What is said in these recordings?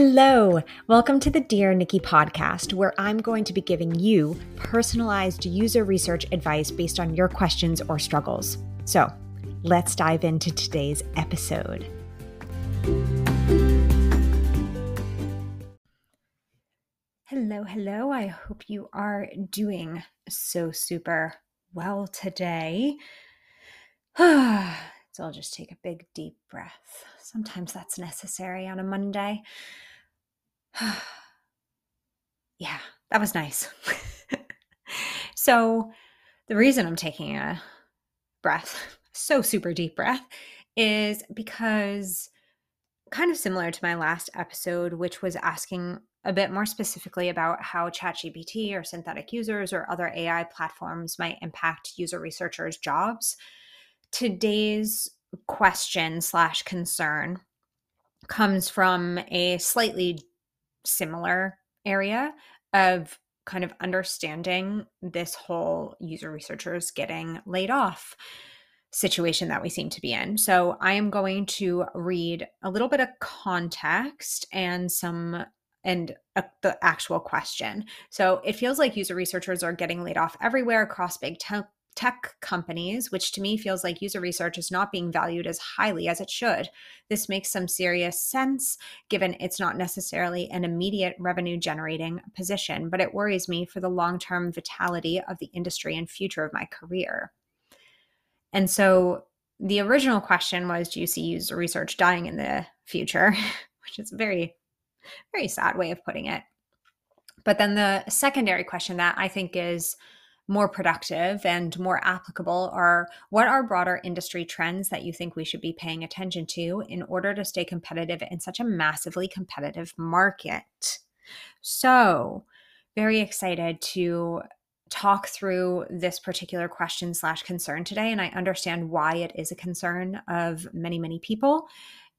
Hello, welcome to the Dear Nikki podcast, where I'm going to be giving you personalized user research advice based on your questions or struggles. So let's dive into today's episode. Hello, hello. I hope you are doing so super well today. so I'll just take a big deep breath. Sometimes that's necessary on a Monday. yeah, that was nice. so, the reason I'm taking a breath, so super deep breath, is because kind of similar to my last episode, which was asking a bit more specifically about how ChatGPT or synthetic users or other AI platforms might impact user researchers' jobs. Today's question slash concern comes from a slightly similar area of kind of understanding this whole user researchers getting laid off situation that we seem to be in. So I am going to read a little bit of context and some and uh, the actual question. So it feels like user researchers are getting laid off everywhere across big tech tech companies, which to me feels like user research is not being valued as highly as it should. This makes some serious sense given it's not necessarily an immediate revenue generating position, but it worries me for the long term vitality of the industry and future of my career. And so the original question was Do you see user research dying in the future? which is a very, very sad way of putting it. But then the secondary question that I think is more productive and more applicable are what are broader industry trends that you think we should be paying attention to in order to stay competitive in such a massively competitive market? So, very excited to talk through this particular question slash concern today and i understand why it is a concern of many many people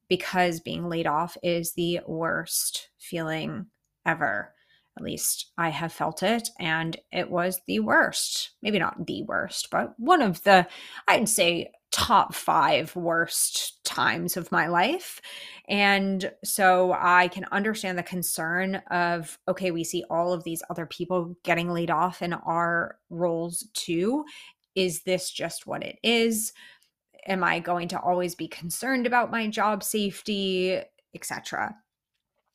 because being laid off is the worst feeling ever at least I have felt it. And it was the worst. Maybe not the worst, but one of the, I'd say, top five worst times of my life. And so I can understand the concern of, okay, we see all of these other people getting laid off in our roles too. Is this just what it is? Am I going to always be concerned about my job safety, etc.?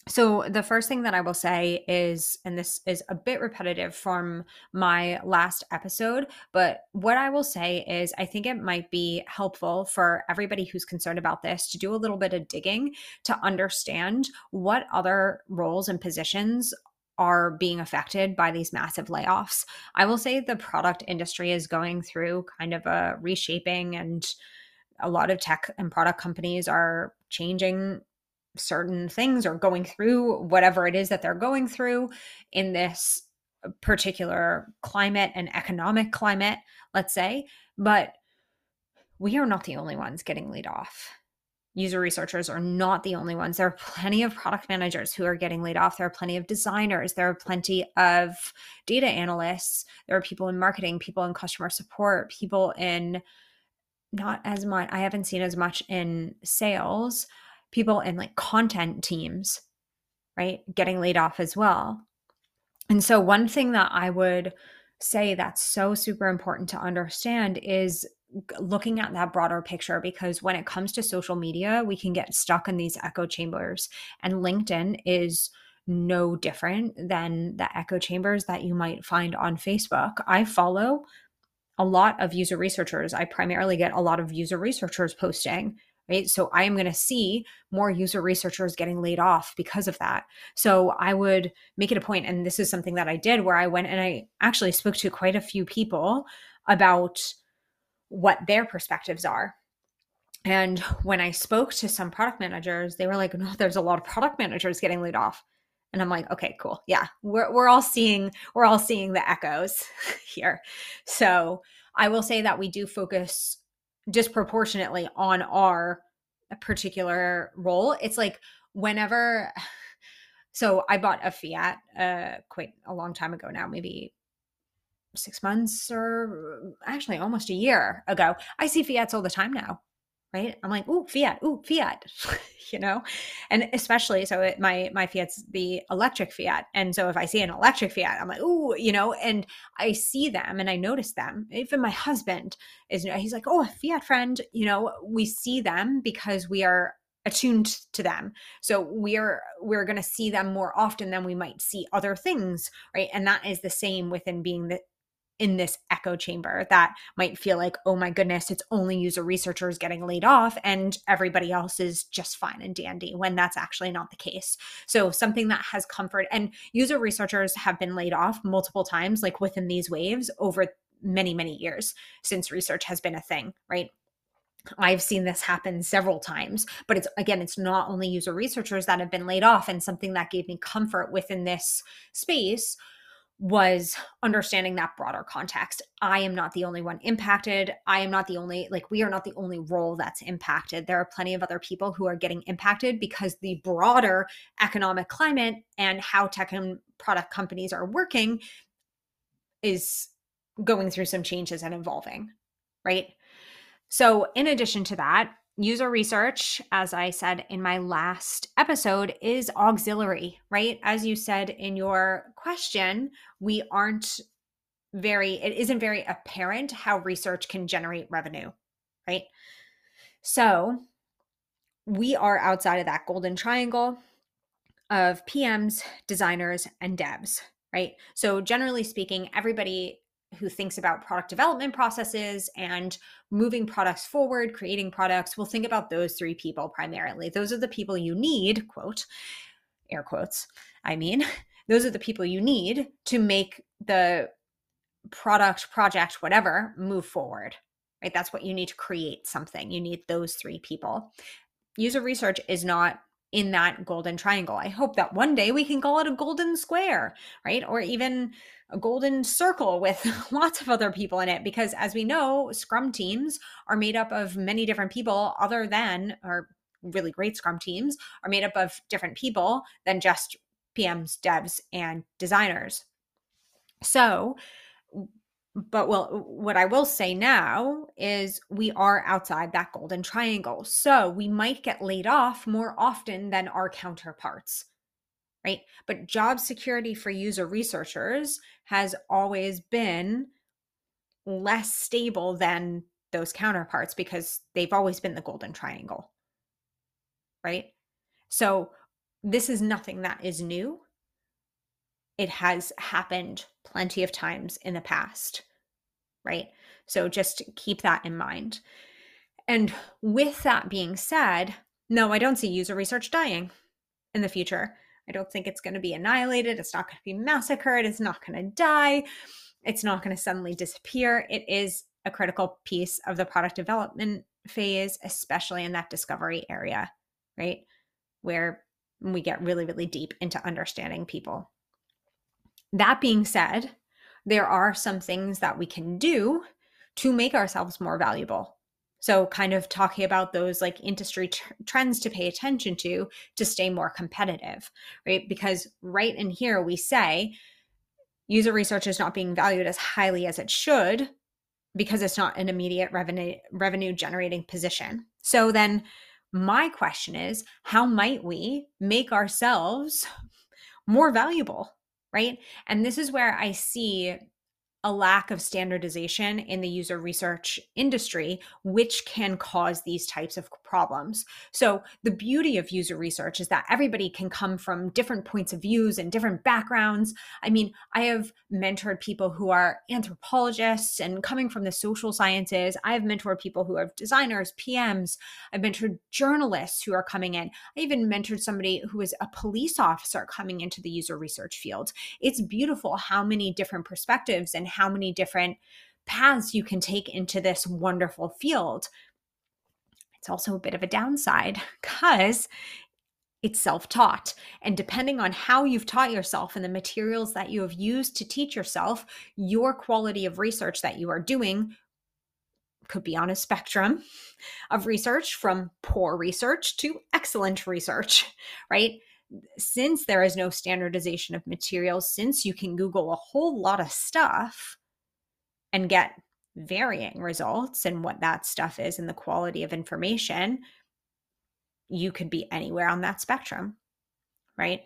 So, the first thing that I will say is, and this is a bit repetitive from my last episode, but what I will say is, I think it might be helpful for everybody who's concerned about this to do a little bit of digging to understand what other roles and positions are being affected by these massive layoffs. I will say the product industry is going through kind of a reshaping, and a lot of tech and product companies are changing certain things or going through whatever it is that they're going through in this particular climate and economic climate, let's say. But we are not the only ones getting laid off. User researchers are not the only ones. There are plenty of product managers who are getting laid off. There are plenty of designers. There are plenty of data analysts. There are people in marketing, people in customer support, people in not as much, I haven't seen as much in sales, people in like content teams, right, getting laid off as well. And so, one thing that I would say that's so super important to understand is looking at that broader picture because when it comes to social media, we can get stuck in these echo chambers, and LinkedIn is no different than the echo chambers that you might find on Facebook. I follow a lot of user researchers. I primarily get a lot of user researchers posting right? So I am going to see more user researchers getting laid off because of that. So I would make it a point, and this is something that I did where I went and I actually spoke to quite a few people about what their perspectives are. And when I spoke to some product managers, they were like, no, there's a lot of product managers getting laid off. And I'm like, okay, cool. Yeah, we're, we're all seeing, we're all seeing the echoes here. So I will say that we do focus disproportionately on our particular role. It's like whenever so I bought a Fiat uh quite a long time ago now, maybe six months or actually almost a year ago. I see Fiats all the time now, right? I'm like, ooh, fiat, ooh, fiat, you know, and especially so it, my my fiat's the electric fiat, and so if I see an electric fiat, I'm like, ooh, you know, and I see them and I notice them. Even my husband is, he's like, oh, a fiat friend, you know, we see them because we are attuned to them. So we're we're going to see them more often than we might see other things right? And that is the same within being the in this echo chamber that might feel like, oh my goodness, it's only user researchers getting laid off and everybody else is just fine and dandy when that's actually not the case. So, something that has comfort and user researchers have been laid off multiple times, like within these waves over many, many years since research has been a thing, right? I've seen this happen several times, but it's again, it's not only user researchers that have been laid off, and something that gave me comfort within this space was understanding that broader context. I am not the only one impacted. I am not the only, like, we are not the only role that's impacted. There are plenty of other people who are getting impacted because the broader economic climate and how tech and product companies are working is going through some changes and evolving, right? So, in addition to that, user research, as I said in my last episode, is auxiliary, right? As you said in your question, we aren't very, it isn't very apparent how research can generate revenue, right? So we are outside of that golden triangle of PMs, designers, and devs, right? So generally speaking, everybody who thinks about product development processes and moving products forward, creating products, will think about those three people primarily. Those are the people you need, quote, air quotes, I mean, those are the people you need to make the product, project, whatever, move forward, right? That's what you need to create something. You need those three people. User research is not in that golden triangle. I hope that one day we can call it a golden square, right? Or even a golden circle with lots of other people in it. Because as we know, Scrum teams are made up of many different people, other than, or really great Scrum teams are made up of different people than just PMs, devs, and designers. So, but well what i will say now is we are outside that golden triangle so we might get laid off more often than our counterparts right? But job security for user researchers has always been less stable than those counterparts because they've always been the golden triangle right? So this is nothing that is new. It has happened plenty of times in the past, right? So just keep that in mind. And with that being said, no, I don't see user research dying in the future. I don't think it's going to be annihilated. It's not going to be massacred. It's not going to die. It's not going to suddenly disappear. It is a critical piece of the product development phase, especially in that discovery area, right? Where we get really, really deep into understanding people. That being said, there are some things that we can do to make ourselves more valuable. So, kind of talking about those like industry trends to pay attention to to stay more competitive, right? Because right in here, we say user research is not being valued as highly as it should because it's not an immediate revenue revenue generating position. So then my question is how might we make ourselves more valuable right? And this is where I see a lack of standardization in the user research industry, which can cause these types of problems. So, the beauty of user research is that everybody can come from different points of views and different backgrounds. I mean, I have mentored people who are anthropologists and coming from the social sciences. I have mentored people who are designers, PMs. I've mentored journalists who are coming in. I even mentored somebody who is a police officer coming into the user research field. It's beautiful how many different perspectives and how many different paths you can take into this wonderful field. It's also a bit of a downside because it's self taught. And depending on how you've taught yourself and the materials that you have used to teach yourself, your quality of research that you are doing could be on a spectrum of research from poor research to excellent research, right? Since there is no standardization of materials, since you can Google a whole lot of stuff and get varying results and what that stuff is and the quality of information, you could be anywhere on that spectrum, right?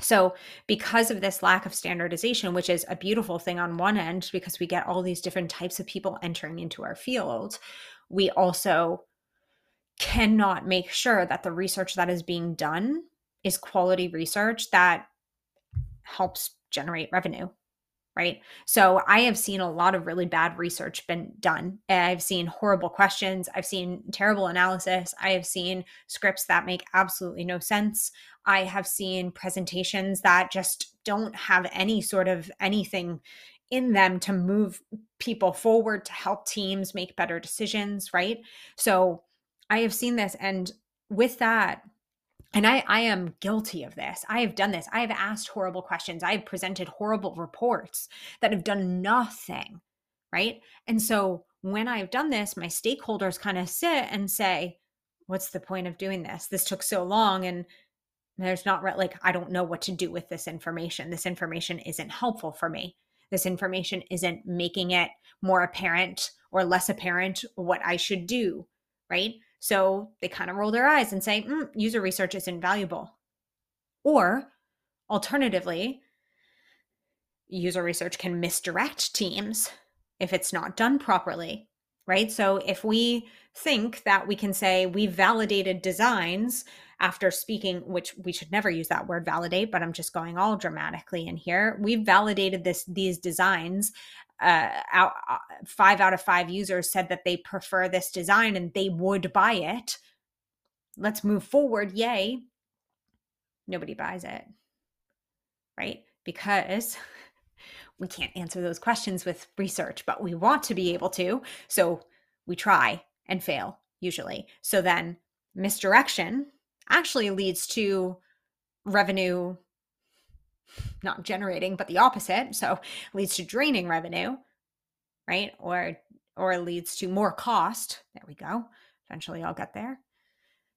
So, because of this lack of standardization, which is a beautiful thing on one end, because we get all these different types of people entering into our field, we also cannot make sure that the research that is being done is quality research that helps generate revenue right? So I have seen a lot of really bad research been done. I've seen horrible questions. I've seen terrible analysis. I have seen scripts that make absolutely no sense. I have seen presentations that just don't have any sort of anything in them to move people forward to help teams make better decisions, right? So I have seen this and with that and I, I am guilty of this. I have done this. I have asked horrible questions. I have presented horrible reports that have done nothing. Right. And so when I've done this, my stakeholders kind of sit and say, What's the point of doing this? This took so long. And there's not like, I don't know what to do with this information. This information isn't helpful for me. This information isn't making it more apparent or less apparent what I should do. Right. So they kind of roll their eyes and say, mm, user research is invaluable. Or alternatively, user research can misdirect teams if it's not done properly, right? So if we think that we can say we validated designs after speaking, which we should never use that word validate, but I'm just going all dramatically in here. We've validated this these designs uh, out, uh, five out of five users said that they prefer this design and they would buy it. Let's move forward. Yay. Nobody buys it. Right? Because we can't answer those questions with research, but we want to be able to. So we try and fail usually. So then misdirection actually leads to revenue not generating, but the opposite. So leads to draining revenue, right? Or or leads to more cost. There we go. Eventually I'll get there.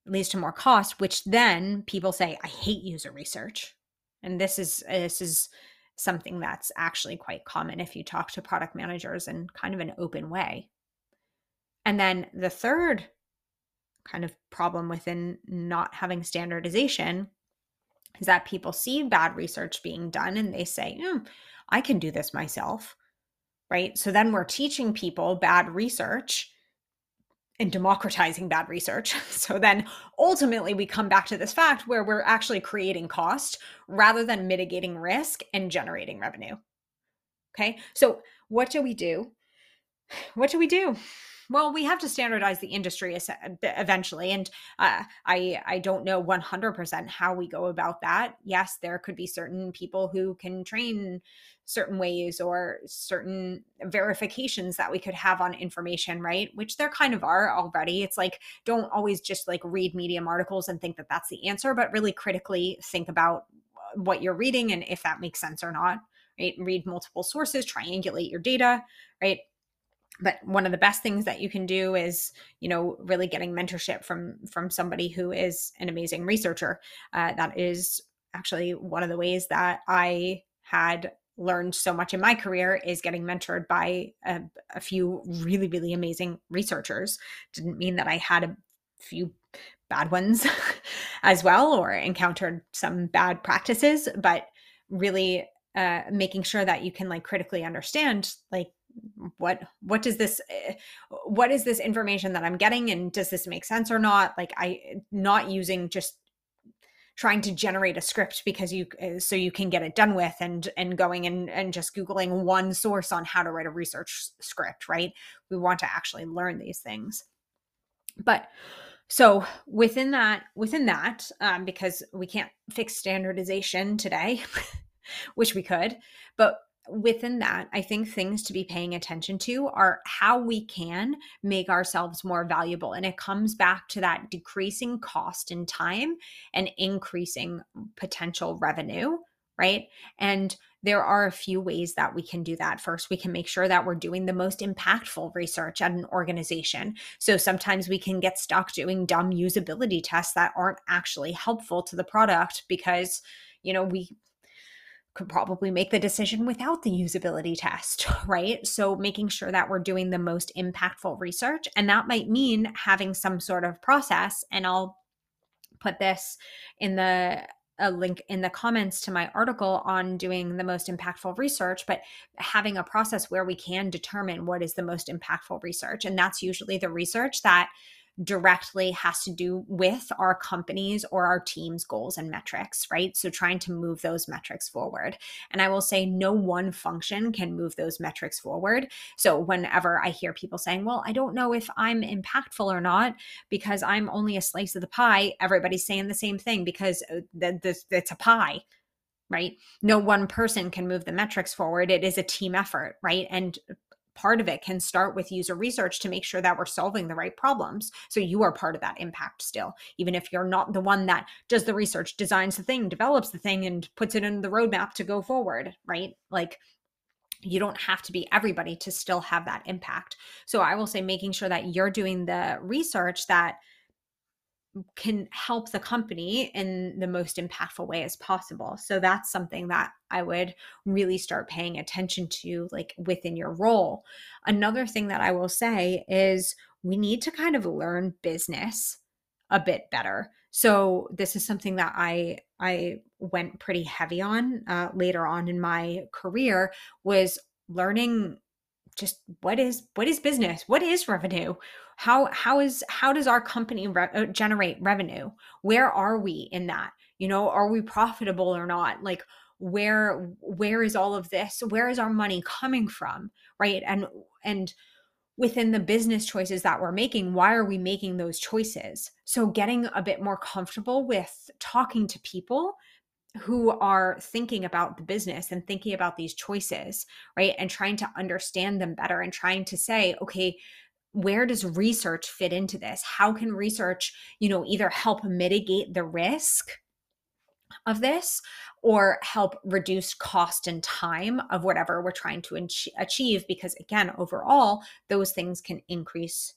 It leads to more cost, which then people say, I hate user research. And this is this is something that's actually quite common if you talk to product managers in kind of an open way. And then the third kind of problem within not having standardization is that people see bad research being done and they say, mm, I can do this myself. Right. So then we're teaching people bad research and democratizing bad research. So then ultimately we come back to this fact where we're actually creating cost rather than mitigating risk and generating revenue. Okay. So what do we do? What do we do? Well we have to standardize the industry eventually and uh, i i don't know 100% how we go about that. Yes there could be certain people who can train certain ways or certain verifications that we could have on information right? Which there kind of are already. It's like don't always just like read medium articles and think that that's the answer but really critically think about what you're reading and if that makes sense or not right? Read multiple sources triangulate your data right but one of the best things that you can do is you know really getting mentorship from from somebody who is an amazing researcher. Uh, that is actually one of the ways that i had learned so much in my career is getting mentored by a, a few really really amazing researchers. Didn't mean that i had a few bad ones as well or encountered some bad practices but really uh, making sure that you can like critically understand like what what does this eh, what is this information that i'm getting and does this make sense or not? Like i not using just trying to generate a script because you eh, so you can get it done with and and going and and just googling one source on how to write a research script right? We want to actually learn these things. But so within that within that um, because we can't fix standardization today which we could but within that, I think things to be paying attention to are how we can make ourselves more valuable. And it comes back to that decreasing cost and time and increasing potential revenue, right? And there are a few ways that we can do that. First, we can make sure that we're doing the most impactful research at an organization. So sometimes we can get stuck doing dumb usability tests that aren't actually helpful to the product because, you know, we could probably make the decision without the usability test, right? So, making sure that we're doing the most impactful research. And that might mean having some sort of process. And I'll put this in the a link in the comments to my article on doing the most impactful research, but having a process where we can determine what is the most impactful research. And that's usually the research that directly has to do with our companies or our team's goals and metrics, right? So trying to move those metrics forward. And I will say no one function can move those metrics forward. So whenever I hear people saying, well, I don't know if I'm impactful or not because I'm only a slice of the pie, everybody's saying the same thing because uh, it's a pie right? No one person can move the metrics forward. It is a team effort, right? And part of it can start with user research to make sure that we're solving the right problems. So you are part of that impact still, even if you're not the one that does the research, designs the thing, develops the thing, and puts it in the roadmap to go forward, right? Like you don't have to be everybody to still have that impact. So I will say making sure that you're doing the research that can help the company in the most impactful way as possible. So that's something that I would really start paying attention to, like within your role. Another thing that I will say is we need to kind of learn business a bit better. So this is something that I I went pretty heavy on uh, later on in my career was learning just what is what is business what is revenue how how is how does our company re- uh, generate revenue? Where are we in that? You know are we profitable or not? Like where where is all of this? Where is our money coming from? Right? And and within the business choices that we're making why are we making those choices? So getting a bit more comfortable with talking to people who are thinking about the business and thinking about these choices, right? And trying to understand them better and trying to say, okay, where does research fit into this? How can research, you know, either help mitigate the risk of this or help reduce cost and time of whatever we're trying to achieve because again overall those things can increase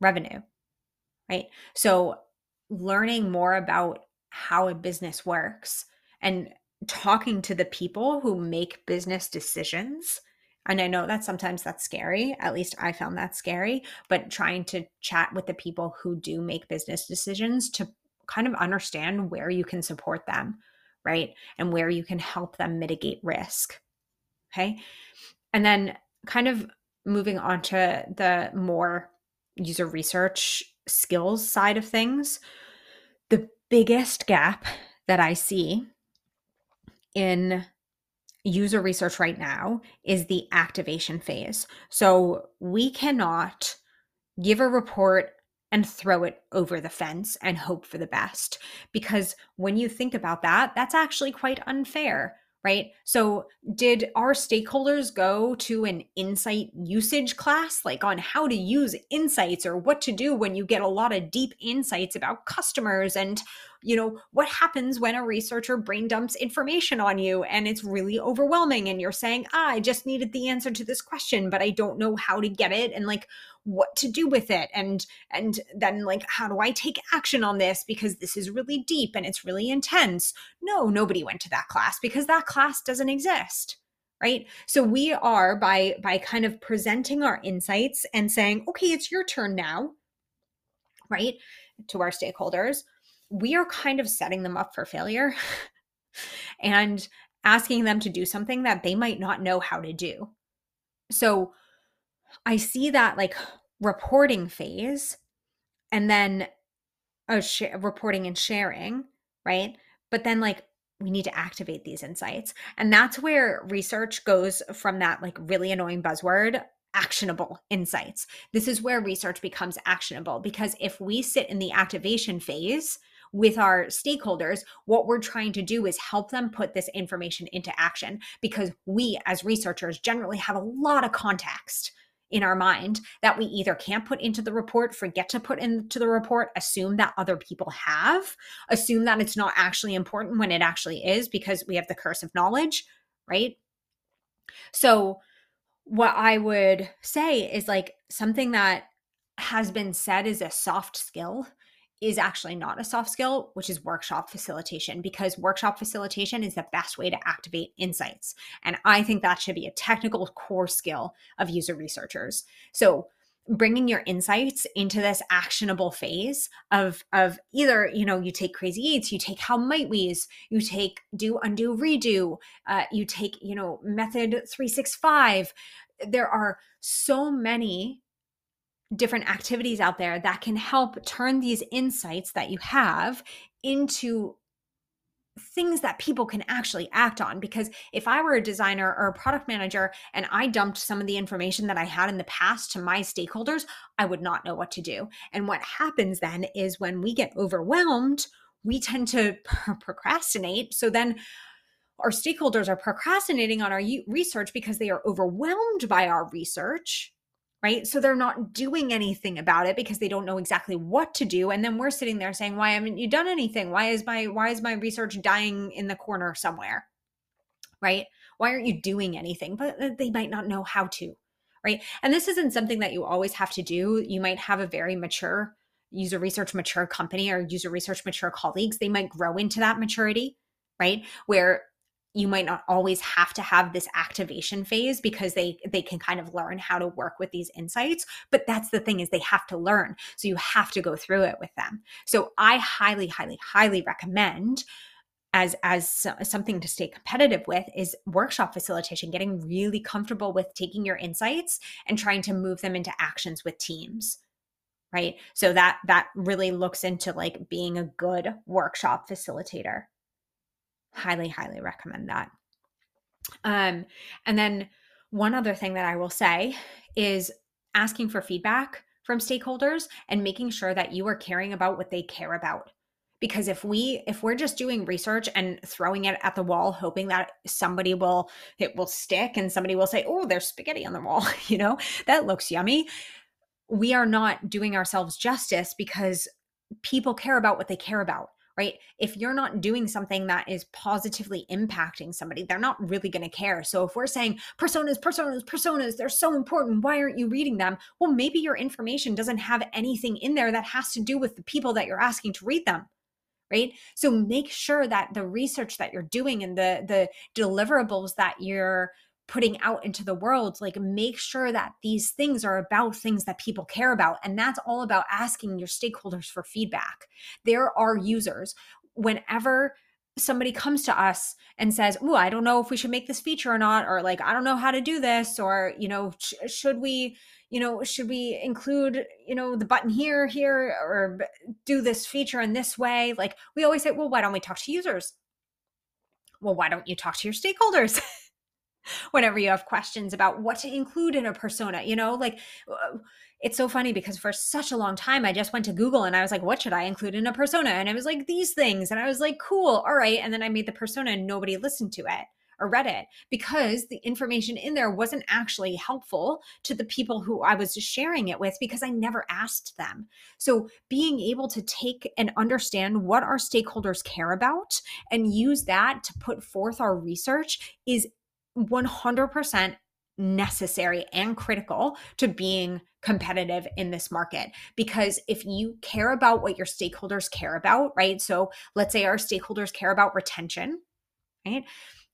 revenue right so learning more about how a business works and talking to the people who make business decisions and i know that sometimes that's scary at least i found that scary but trying to chat with the people who do make business decisions to kind of understand where you can support them right? And where you can help them mitigate risk okay? And then kind of moving on to the more user research skills side of things the biggest gap that i see in user research right now is the activation phase. So we cannot give a report and throw it over the fence and hope for the best. Because when you think about that, that's actually quite unfair right? So, did our stakeholders go to an insight usage class, like on how to use insights or what to do when you get a lot of deep insights about customers and you know what happens when a researcher brain dumps information on you and it's really overwhelming and you're saying ah, i just needed the answer to this question but i don't know how to get it and like what to do with it and and then like how do i take action on this? Because this is really deep and it's really intense. No nobody went to that class because that class doesn't exist right? So we are by by kind of presenting our insights and saying okay it's your turn now right to our stakeholders we are kind of setting them up for failure and asking them to do something that they might not know how to do so I see that like reporting phase and then a sh- reporting and sharing, right? But then like we need to activate these insights. And that's where research goes from that like really annoying buzzword actionable insights. This is where research becomes actionable because if we sit in the activation phase, with our stakeholders, what we're trying to do is help them put this information into action because we, as researchers, generally have a lot of context in our mind that we either can't put into the report, forget to put into the report, assume that other people have, assume that it's not actually important when it actually is because we have the curse of knowledge, right? So, what I would say is like something that has been said is a soft skill is actually not a soft skill, which is workshop facilitation, because workshop facilitation is the best way to activate insights. And I think that should be a technical core skill of user researchers. So, bringing your insights into this actionable phase of of either you know you take crazy eights you take how might we's you take do undo redo uh, you take you know method 365 there are so many different activities out there that can help turn these insights that you have into things that people can actually act on. Because if i were a designer or a product manager and i dumped some of the information that i had in the past to my stakeholders i would not know what to do. And what happens then is when we get overwhelmed we tend to procrastinate. So then our stakeholders are procrastinating on our research because they are overwhelmed by our research right? So they're not doing anything about it because they don't know exactly what to do. And then we're sitting there saying, "Why haven't you done anything? Why is my why is my research dying in the corner somewhere?" Right? Why aren't you doing anything? But uh, they might not know how to, right? And this isn't something that you always have to do. You might have a very mature user research mature company or user research mature colleagues. They might grow into that maturity, right? Where you might not always have to have this activation phase because they they can kind of learn how to work with these insights but that's the thing is they have to learn. So you have to go through it with them. So i highly highly highly recommend as as something to stay competitive with is workshop facilitation getting really comfortable with taking your insights and trying to move them into actions with teams right? So that that really looks into like being a good workshop facilitator highly, highly recommend that. Um, and then one other thing that I will say is asking for feedback from stakeholders and making sure that you are caring about what they care about. Because if we if we're just doing research and throwing it at the wall hoping that somebody will it will stick and somebody will say oh there's spaghetti on the wall you know that looks yummy. We are not doing ourselves justice because people care about what they care about right? If you're not doing something that is positively impacting somebody, they're not really going to care. So if we're saying personas, personas, personas, they're so important, why aren't you reading them? Well, maybe your information doesn't have anything in there that has to do with the people that you're asking to read them. Right. So make sure that the research that you're doing and the the deliverables that you're putting out into the world like make sure that these things are about things that people care about and that's all about asking your stakeholders for feedback. There are users. Whenever somebody comes to us and says oh i don't know if we should make this feature or not or like i don't know how to do this or you know sh- should we you know should we include you know the button here here or do this feature in this way? Like we always say well why don't we talk to users? Well why don't you talk to your stakeholders whenever you have questions about what to include in a persona you know like uh, it's so funny because for such a long time i just went to google and i was like what should i include in a persona and i was like these things and i was like cool all right and then i made the persona and nobody listened to it or read it because the information in there wasn't actually helpful to the people who I was sharing it with because I never asked them. So, being able to take and understand what our stakeholders care about and use that to put forth our research is 100% necessary and critical to being competitive in this market. Because if you care about what your stakeholders care about right? So let's say our stakeholders care about retention right?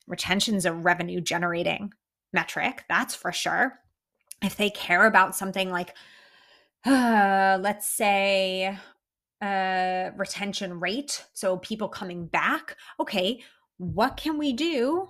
Retention is a revenue generating metric that's for sure. If they care about something like uh, let's say uh retention rate so people coming back okay what can we do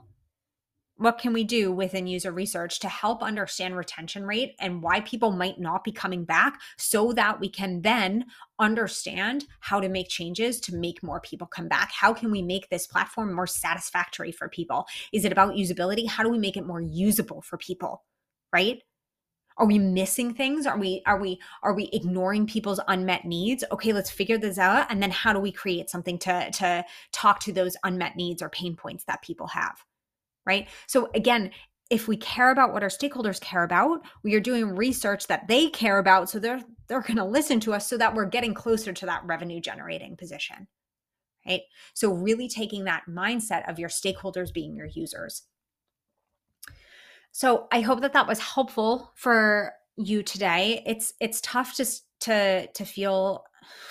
what can we do within user research to help understand retention rate and why people might not be coming back so that we can then understand how to make changes to make more people come back? How can we make this platform more satisfactory for people? Is it about usability? How do we make it more usable for people right? Are we missing things? Are we are we are we ignoring people's unmet needs? Okay let's figure this out. And then how do we create something to to talk to those unmet needs or pain points that people have right? So again, if we care about what our stakeholders care about, we are doing research that they care about, so they're they're going to listen to us so that we're getting closer to that revenue generating position. Right? So really taking that mindset of your stakeholders being your users. So I hope that that was helpful for you today. It's it's tough to to to feel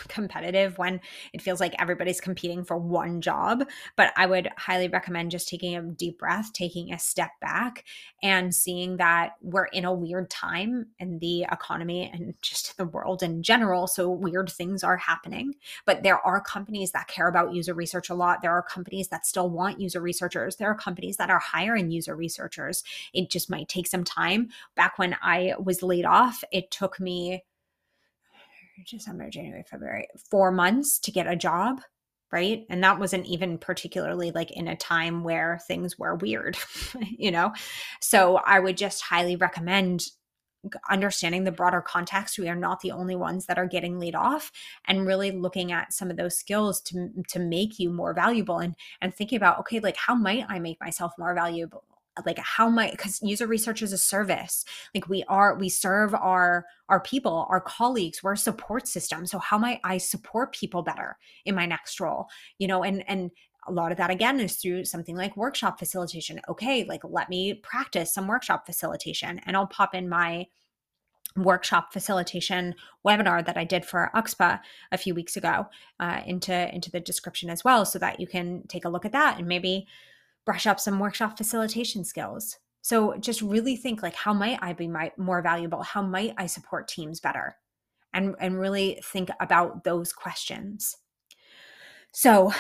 competitive when it feels like everybody's competing for one job. But I would highly recommend just taking a deep breath, taking a step back, and seeing that we're in a weird time in the economy and just the world in general. So weird things are happening. But there are companies that care about user research a lot. There are companies that still want user researchers. There are companies that are hiring user researchers. It just might take some time. Back when I was laid off, it took me December, January, February, four months to get a job. Right. And that wasn't even particularly like in a time where things were weird, you know? So I would just highly recommend understanding the broader context we are not the only ones that are getting laid off and really looking at some of those skills to to make you more valuable and and thinking about okay like how might i make myself more valuable like how might because user research is a service. Like we are we serve our our people our colleagues we're a support system so how might i support people better in my next role? You know and and a lot of that again is through something like workshop facilitation. Okay like let me practice some workshop facilitation and i'll pop in my workshop facilitation webinar that I did for UXPA a few weeks ago uh, into into the description as well, so that you can take a look at that and maybe brush up some workshop facilitation skills. So just really think like how might I be my, more valuable? How might I support teams better? And and really think about those questions. So,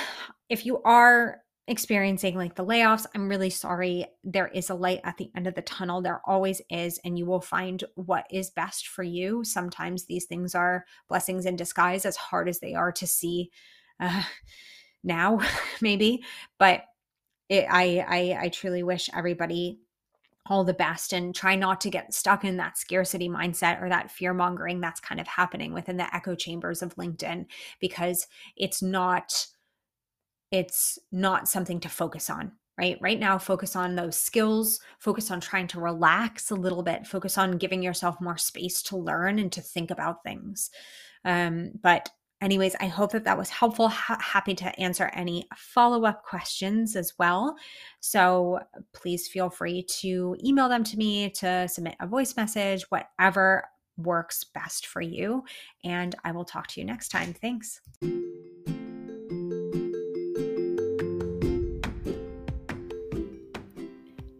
if you are experiencing like the layoffs, I'm really sorry. There is a light at the end of the tunnel. There always is, and you will find what is best for you. Sometimes these things are blessings in disguise, as hard as they are to see uh, now, maybe. But it, I, I I truly wish everybody all the best and try not to get stuck in that scarcity mindset or that fear mongering that's kind of happening within the echo chambers of LinkedIn because it's not it's not something to focus on right? Right now focus on those skills focus on trying to relax a little bit focus on giving yourself more space to learn and to think about things. Um, but anyways, I hope that that was helpful. happy to answer any follow up questions as well. So please feel free to email them to me, to submit a voice message, whatever works best for you. And I will talk to you next time. Thanks.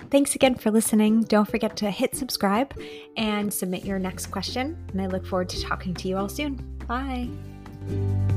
Thanks again for listening. Don't forget to hit subscribe and submit your next question. And I look forward to talking to you all soon. Bye. You.